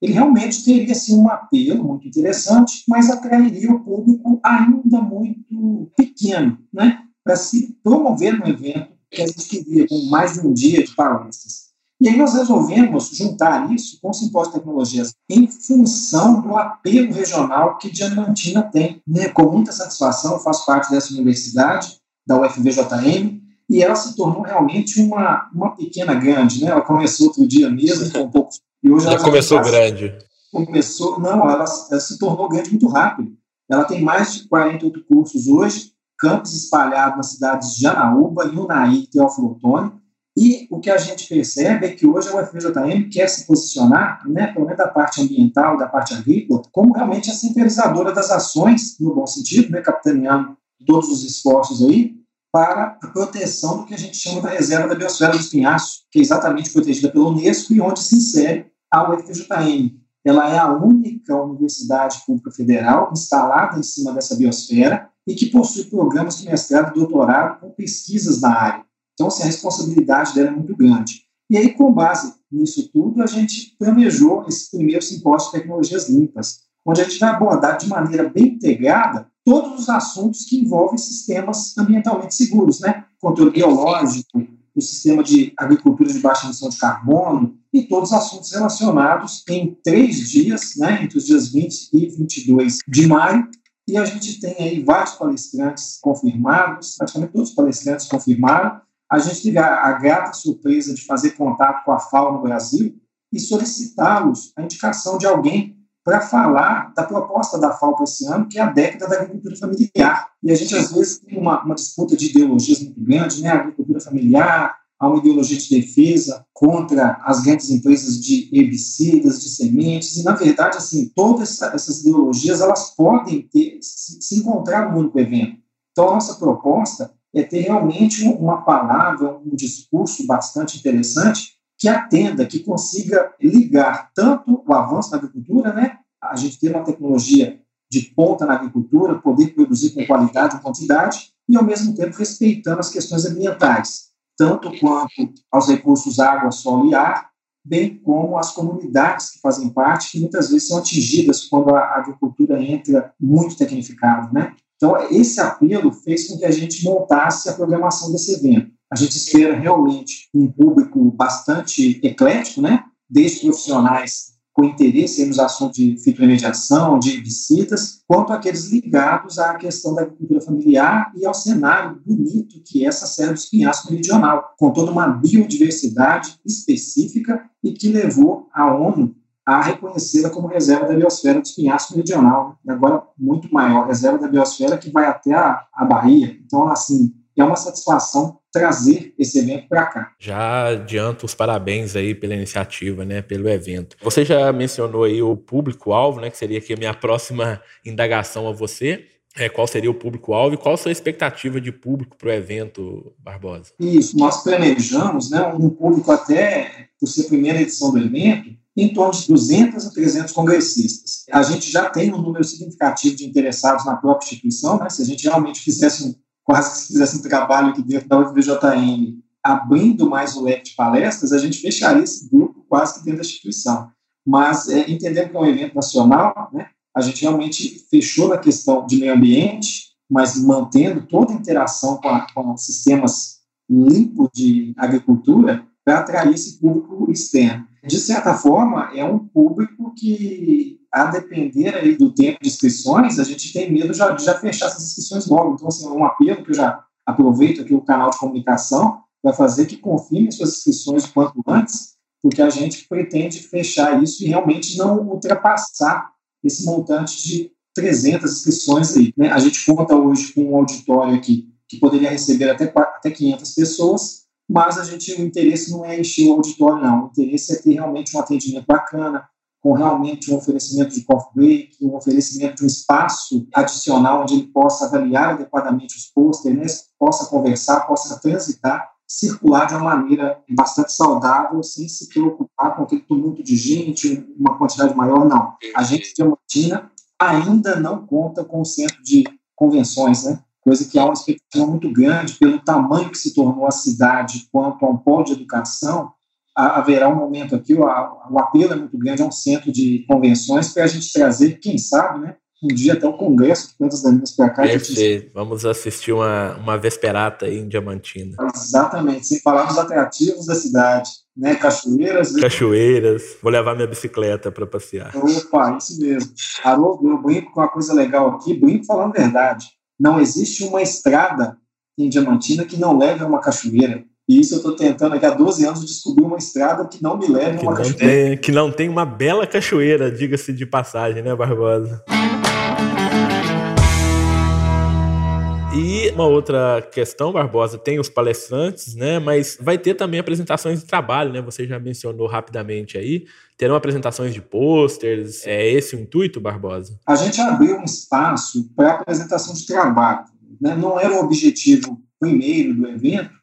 ele realmente teria assim, um apelo muito interessante, mas atrairia o público ainda muito pequeno, né, para se promover no evento que a gente queria, com mais de um dia de palestras. E aí nós resolvemos juntar isso com o Simpósio de Tecnologias em função do apelo regional que Diamantina tem. Né? Com muita satisfação, eu faço parte dessa universidade, da UFVJM, e ela se tornou realmente uma, uma pequena grande. Né? Ela começou outro dia mesmo, com um pouco... E hoje Já começou grande. Começou, não, ela, ela se tornou grande muito rápido. Ela tem mais de 48 cursos hoje, campos espalhados nas cidades de Janaúba, Unaí e Teófilo Otoni. E o que a gente percebe é que hoje a UFJM quer se posicionar, né, pelo menos da parte ambiental, da parte agrícola, como realmente a centralizadora das ações, no bom sentido, né, capitaneando todos os esforços aí, para a proteção do que a gente chama da reserva da biosfera do espinhaço, que é exatamente protegida pela Unesco e onde se insere a UFJM. Ela é a única universidade pública federal instalada em cima dessa biosfera e que possui programas de mestrado e doutorado com pesquisas na área. Então, assim, a responsabilidade dela é muito grande. E aí, com base nisso tudo, a gente planejou esse primeiro simpósio de tecnologias limpas, onde a gente vai abordar de maneira bem integrada todos os assuntos que envolvem sistemas ambientalmente seguros, né? Controle biológico, o sistema de agricultura de baixa emissão de carbono e todos os assuntos relacionados em três dias, né, entre os dias 20 e 22 de maio, e a gente tem aí vários palestrantes confirmados, praticamente todos os palestrantes confirmaram. A gente teve a, a grata surpresa de fazer contato com a FAO no Brasil e solicitá-los a indicação de alguém para falar da proposta da FAO para esse ano, que é a década da agricultura familiar. E a gente, às vezes, tem uma, uma disputa de ideologias muito grande, né? Agricultura familiar, há uma ideologia de defesa contra as grandes empresas de herbicidas, de sementes, e na verdade, assim, todas essas ideologias elas podem ter, se encontrar no único evento. Então, a nossa proposta é ter realmente uma palavra, um discurso bastante interessante que atenda, que consiga ligar tanto o avanço na agricultura, né, a gente ter uma tecnologia de ponta na agricultura, poder produzir com qualidade e quantidade, e ao mesmo tempo respeitando as questões ambientais, tanto quanto aos recursos água, solo e ar, bem como as comunidades que fazem parte, que muitas vezes são atingidas quando a agricultura entra muito tecnificada, né? Então, esse apelo fez com que a gente montasse a programação desse evento. A gente espera realmente um público bastante eclético, né? Desde profissionais com interesse nos assuntos de fitoremediação, de herbicidas, quanto aqueles ligados à questão da agricultura familiar e ao cenário bonito que é essa Serra do Espinhaço Meridional, com toda uma biodiversidade específica e que levou a ONU a reconhecê-la como reserva da biosfera do Espinhaço Meridional, né? agora muito maior, reserva da biosfera que vai até a, a Bahia. Então, assim, é uma satisfação trazer esse evento para cá. Já adianto os parabéns aí pela iniciativa, né, pelo evento. Você já mencionou aí o público-alvo, né, que seria aqui a minha próxima indagação a você. É, qual seria o público-alvo e qual a sua expectativa de público para o evento, Barbosa? Isso, nós planejamos né, um público até, por ser a primeira edição do evento, em torno de 200 a 300 congressistas. A gente já tem um número significativo de interessados na própria instituição, né? se a gente realmente fizesse um, quase se fizesse um trabalho aqui dentro da UFVJM, abrindo mais o leque de palestras, a gente fecharia esse grupo quase que dentro da instituição. Mas, é, entendendo que é um evento nacional, né, a gente realmente fechou na questão de meio ambiente, mas mantendo toda a interação com, a, com sistemas limpos de agricultura para atrair esse público externo. De certa forma, é um público que a depender aí do tempo de inscrições, a gente tem medo já, de já fechar essas inscrições logo. Então, assim, um apelo que eu já aproveito aqui o canal de comunicação vai fazer que confirme suas inscrições o quanto antes, porque a gente pretende fechar isso e realmente não ultrapassar esse montante de 300 inscrições aí. Né? A gente conta hoje com um auditório aqui que poderia receber até, até 500 pessoas, mas a gente, o interesse não é encher o auditório, não. O interesse é ter realmente um atendimento bacana, com realmente um oferecimento de coffee break, um oferecimento de um espaço adicional onde ele possa avaliar adequadamente os pôsteres, né, possa conversar, possa transitar, circular de uma maneira bastante saudável, sem se preocupar com aquele tumulto de gente, uma quantidade maior, não. A gente de Diamantina ainda não conta com o centro de convenções, né? coisa que há uma expectativa muito grande pelo tamanho que se tornou a cidade quanto a um polo de educação, haverá um momento aqui, o, o apelo é muito grande a um centro de convenções para a gente trazer, quem sabe, né, um dia até um congresso de plantas daninhas para cá. Perfeito. Gente... Vamos assistir uma, uma vesperata aí em Diamantina. Exatamente, sem falar dos atrativos da cidade, né? Cachoeiras. Né? Cachoeiras. Vou levar minha bicicleta para passear. Opa, isso mesmo. Haroldo, eu brinco com uma coisa legal aqui, brinco falando verdade. Não existe uma estrada em Diamantina que não leve a uma cachoeira. E isso eu estou tentando aqui há 12 anos descobrir uma estrada que não me leve a uma cachoeira. Tem, que não tem uma bela cachoeira, diga-se de passagem, né, Barbosa? E uma outra questão, Barbosa, tem os palestrantes, né? Mas vai ter também apresentações de trabalho, né? Você já mencionou rapidamente aí. Terão apresentações de pôsteres. É esse o intuito, Barbosa? A gente abriu um espaço para apresentação de trabalho. Né? Não era o objetivo primeiro do evento,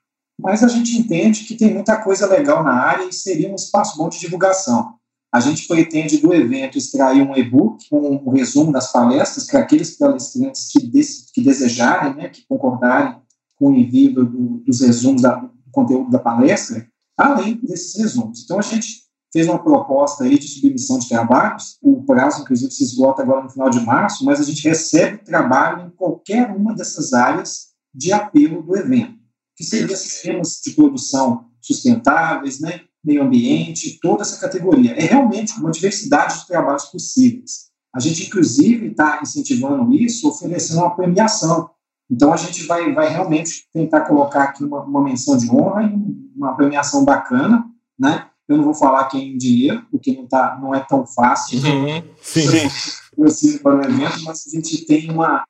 mas a gente entende que tem muita coisa legal na área e seria um espaço bom de divulgação. A gente pretende do evento extrair um e-book com um resumo das palestras para aqueles palestrantes que, des que desejarem, né, que concordarem com o envio do, dos resumos da, do conteúdo da palestra, além desses resumos. Então, a gente fez uma proposta aí de submissão de trabalhos, o prazo, inclusive, se esgota agora no final de março, mas a gente recebe trabalho em qualquer uma dessas áreas de apelo do evento que seria sistemas de produção sustentáveis, né, meio ambiente, toda essa categoria. É realmente uma diversidade de trabalhos possíveis. A gente, inclusive, está incentivando isso, oferecendo uma premiação. Então, a gente vai, vai realmente tentar colocar aqui uma, uma menção de honra e uma premiação bacana, né? Eu não vou falar que é em dinheiro, porque não, tá, não é tão fácil. Uhum. Sim. Sim. para o evento, mas a gente tem uma,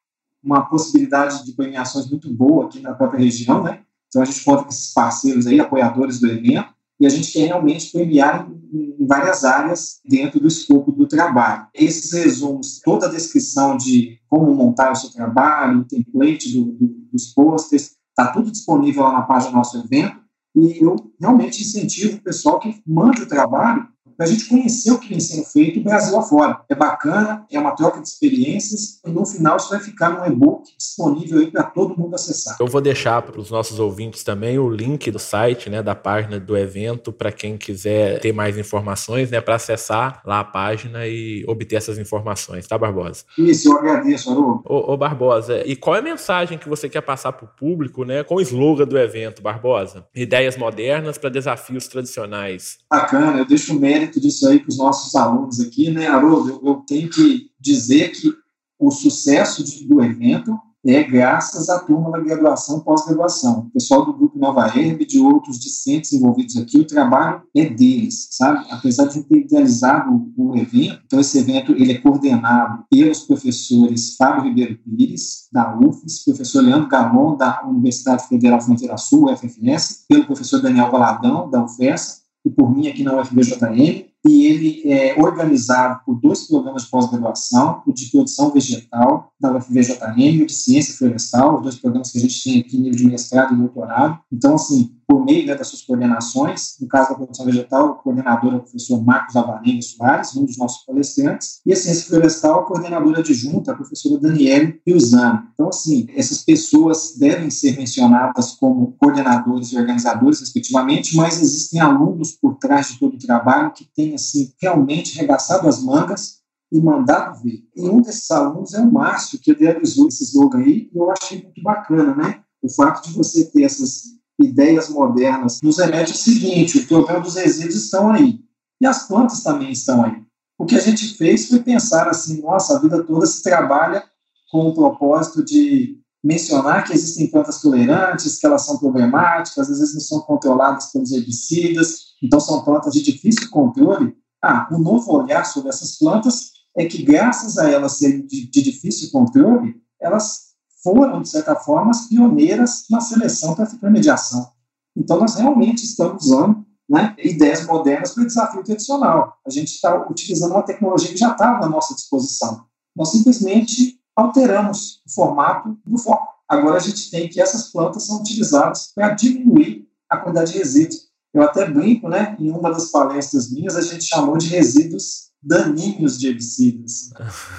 uma possibilidade de premiações muito boa aqui na própria região, né? Então a gente conta com esses parceiros aí, apoiadores do evento, e a gente quer realmente premiar em, várias áreas dentro do escopo do trabalho. Esses resumos, toda a descrição de como montar o seu trabalho, o template do, do, dos posters, está tudo disponível lá na página do nosso evento. E eu realmente incentivo o pessoal que mande o trabalho para a gente conhecer o que vem sendo feito Brasil afora. É bacana, é uma troca de experiências e no final isso vai ficar no e-book disponível aí para todo mundo acessar. Eu vou deixar para os nossos ouvintes também o link do site, né, da página do evento para quem quiser ter mais informações, né, para acessar lá a página e obter essas informações, tá, Barbosa? Isso, eu agradeço, Haroldo. Ô, ô Barbosa, e qual é a mensagem que você quer passar para o público, né, com o slogan do evento, Barbosa? Ideias modernas para desafios tradicionais. Bacana, eu deixo o mérito disso aí para os nossos alunos aqui, né, Haroldo? Eu, eu tenho que dizer que o sucesso de, do evento é graças à turma da graduação pós-graduação. O pessoal do Grupo Nova Herb, de outros discentes envolvidos aqui, o trabalho é deles, sabe? Apesar de ter idealizado o, o evento, então esse evento ele é coordenado pelos professores Fábio Ribeiro Pires, da UFES, professor Leandro Galon, da Universidade Federal Fronteira Sul, UFFS, pelo professor Daniel Valadão, da UFES, e por mim aqui na UFBJM, e ele é organizado por dois programas de pós-graduação, o de produção vegetal da UFVJM de ciência florestal, os dois programas que a gente tem aqui nível de mestrado e doutorado. Então, assim, por meio né, das suas coordenações, no caso da produção vegetal, o coordenador é o professor Marcos Avarenga Soares, um dos nossos palestrantes, e a ciência florestal, a coordenadora adjunta, a professora Daniele Piusano. Então, assim, essas pessoas devem ser mencionadas como coordenadores e organizadores, respectivamente, mas existem alunos por trás de todo o trabalho que têm assim, realmente regaçado as mangas e mandado ver. E um desses alunos é o Márcio, que idealizou esse slogan aí, e eu achei muito bacana, né? O fato de você ter essas ideias modernas nos remete ao seguinte: o problema dos resíduos estão aí. E as plantas também estão aí. O que a gente fez foi pensar assim: nossa, a vida toda se trabalha com o propósito de mencionar que existem plantas tolerantes, que elas são problemáticas, às vezes não são controladas pelos herbicidas, então são plantas de difícil controle. Ah, um novo olhar sobre essas plantas é que, graças a elas serem de, de difícil controle, elas foram, de certa forma, as pioneiras na seleção para a fitoimediação. Então, nós realmente estamos usando né, ideias modernas para o desafio tradicional. A gente está utilizando uma tecnologia que já estava à nossa disposição. Nós simplesmente alteramos o formato do foco. Agora a gente tem que essas plantas são utilizadas para diminuir a quantidade de resíduos. Eu até brinco, né? Em uma das palestras minhas, a gente chamou de resíduos daninhos de herbicidas.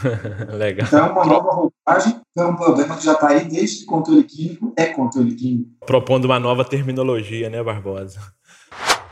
[laughs] Legal. Então, é uma nova roupagem, é um problema que já está aí desde que controle químico é controle químico. Propondo uma nova terminologia, né, Barbosa?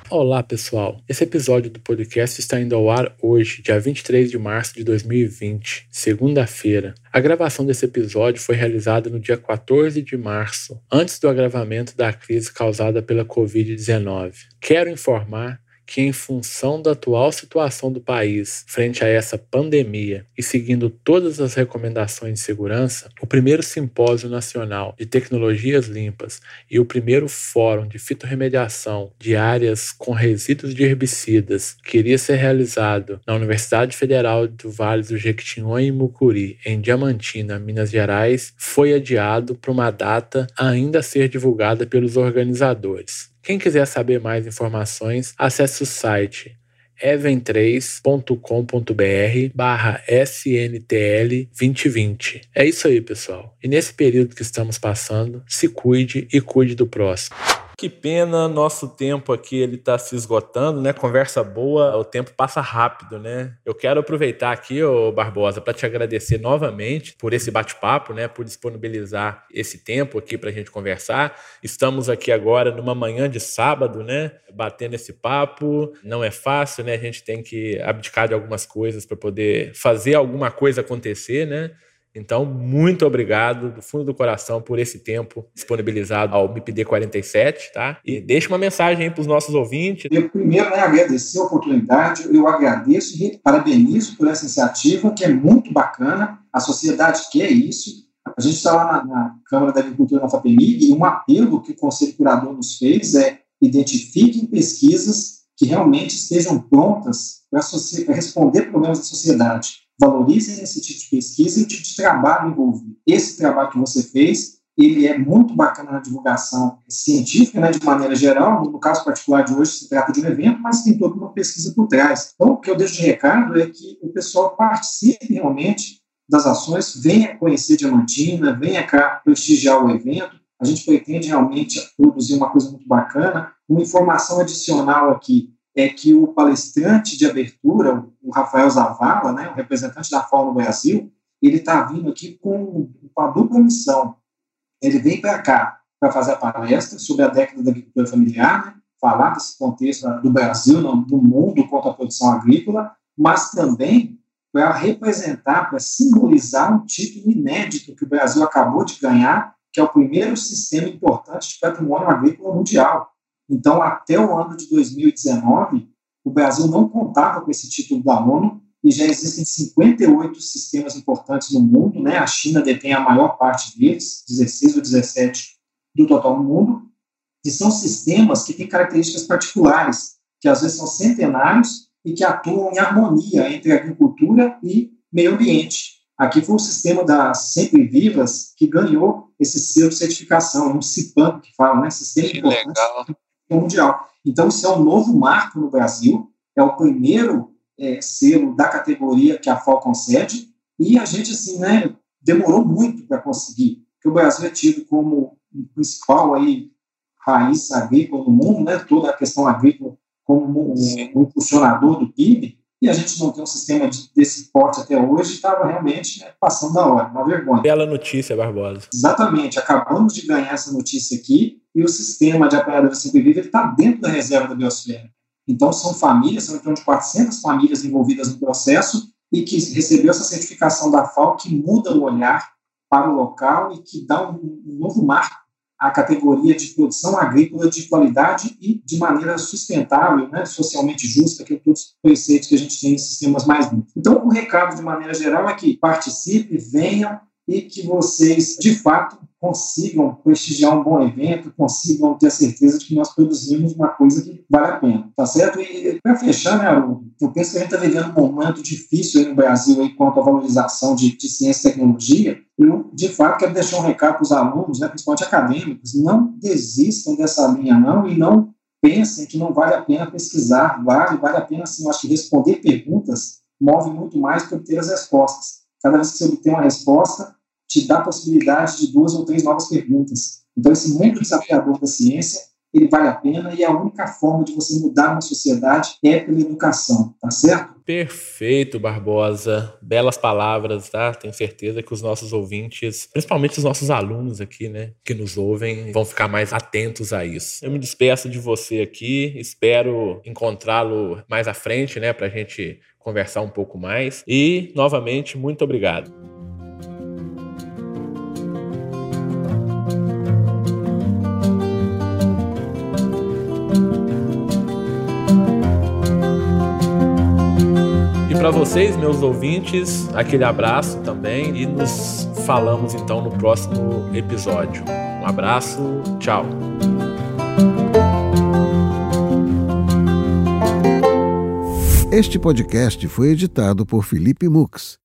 Olá, pessoal. Esse episódio do podcast está indo ao ar hoje, dia 23 de março de 2020, segunda-feira. A gravação desse episódio foi realizada no dia 14 de março, antes do agravamento da crise causada pela Covid-19. Quero informar que, em função da atual situação do país frente a essa pandemia e seguindo todas as recomendações de segurança, o primeiro Simpósio Nacional de Tecnologias Limpas e o primeiro Fórum de Fitorremediação de áreas com resíduos de herbicidas, que iria ser realizado na Universidade Federal do Vale do Jequitinhonha e Mucuri, em Diamantina, Minas Gerais, foi adiado para uma data ainda a ser divulgada pelos organizadores. Quem quiser saber mais informações, acesse o site even3.com.br barra SNTL 2020. É isso aí, pessoal. E nesse período que estamos passando, se cuide e cuide do próximo. Que pena, nosso tempo aqui ele está se esgotando, né? Conversa boa, o tempo passa rápido, né? Eu quero aproveitar aqui, ô Barbosa, para te agradecer novamente por esse bate-papo, né? Por disponibilizar esse tempo aqui para a gente conversar. Estamos aqui agora numa manhã de sábado, né? Batendo esse papo. Não é fácil, né? A gente tem que abdicar de algumas coisas para poder fazer alguma coisa acontecer, né? Então, muito obrigado do fundo do coração por esse tempo disponibilizado ao MIPD 47, tá? E deixa uma mensagem aí para os nossos ouvintes. Eu primeiro né, agradecer a oportunidade, eu agradeço e parabenizo por essa iniciativa, que é muito bacana, a sociedade quer isso. A gente está lá na, na, Câmara da Agricultura na FAPEMIG e um apelo que o Conselho Curador nos fez é identifiquem pesquisas que realmente estejam prontas para responder problemas da sociedade valorizem esse tipo de pesquisa e o tipo de trabalho envolvido. Esse trabalho que você fez ele é muito bacana na divulgação científica, né, de maneira geral. No caso particular de hoje, se trata de um evento, mas tem toda uma pesquisa por trás. Então, o que eu deixo de recado é que o pessoal participe realmente das ações, venha conhecer Diamantina, venha cá prestigiar o evento. A gente pretende realmente produzir uma coisa muito bacana. Uma informação adicional aqui é que o palestrante de abertura, o Rafael Zavala, né, o representante da no Brasil, ele está vindo aqui com, com a dupla missão ele vem para cá para fazer a palestra sobre a década da agricultura familiar, né? falar desse contexto do Brasil, do mundo contra a produção agrícola, mas também para representar, para simbolizar um título inédito que o Brasil acabou de ganhar, que é o primeiro sistema importante de patrimônio agrícola mundial. Então, até o ano de 2019, o Brasil não contava com esse título da ONU e já existem 58 sistemas importantes no mundo, né? A China detém a maior parte deles, 16 ou 17 do total no mundo, e são sistemas que têm características particulares, que às vezes são centenários e que atuam em harmonia entre agricultura e meio ambiente. Aqui foi o sistema das Sempre Vivas que ganhou esse selo de certificação, um CIPAM que fala, né? Sistema que Importante Mundial. Então, isso é um novo marco no Brasil, é o primeiro é, selo da categoria que a FAO concede, e a gente, assim, né, demorou muito para conseguir, porque o Brasil é tido como o principal aí, raiz agrícola no mundo, né, toda a questão agrícola como um, um impulsionador do PIB, e a gente não tem um sistema de, desse porte até hoje, estava realmente né, passando da hora, uma vergonha. Bela notícia, Barbosa. Exatamente, acabamos de ganhar essa notícia aqui, e o sistema de apanhadores sempre vive está dentro da reserva da biosfera. Então, são famílias, são em torno de 400 famílias envolvidas no processo e que recebeu essa certificação da FAO que muda o olhar para o local e que dá um, um novo marco à categoria de produção agrícola de qualidade e de maneira sustentável, né, socialmente justa, que é todos os preceitos que a gente tem em sistemas mais limpos. Então, o recado, de maneira geral, é que participe, venham e que vocês, de fato, consigam prestigiar um bom evento, consigam ter a certeza de que nós produzimos uma coisa que vale a pena, tá certo? E para fechar, né, eu penso que a gente está vivendo um momento difícil no Brasil aí, quanto à valorização de, de ciência e tecnologia. Eu, de fato, quero deixar um recado para os alunos, né, principalmente acadêmicos, não desistam dessa linha, não, e não pensem que não vale a pena pesquisar, vale, vale a pena, sim, eu acho que responder perguntas move muito mais do que obter as respostas. Cada vez que você obter uma resposta, te dá a possibilidade de duas ou três novas perguntas. Então, esse mundo desafiador da ciência, ele vale a pena e a única forma de você mudar uma sociedade é pela educação, tá certo? Perfeito, Barbosa. Belas palavras, tá? Tenho certeza que os nossos ouvintes, principalmente os nossos alunos aqui, né, que nos ouvem, vão ficar mais atentos a isso. Eu me despeço de você aqui, espero encontrá-lo mais à frente, né, pra gente conversar um pouco mais. E, novamente, muito obrigado. Para vocês, meus ouvintes, aquele abraço também e nos falamos então no próximo episódio. Um abraço, tchau. Este podcast foi editado por Felipe Mux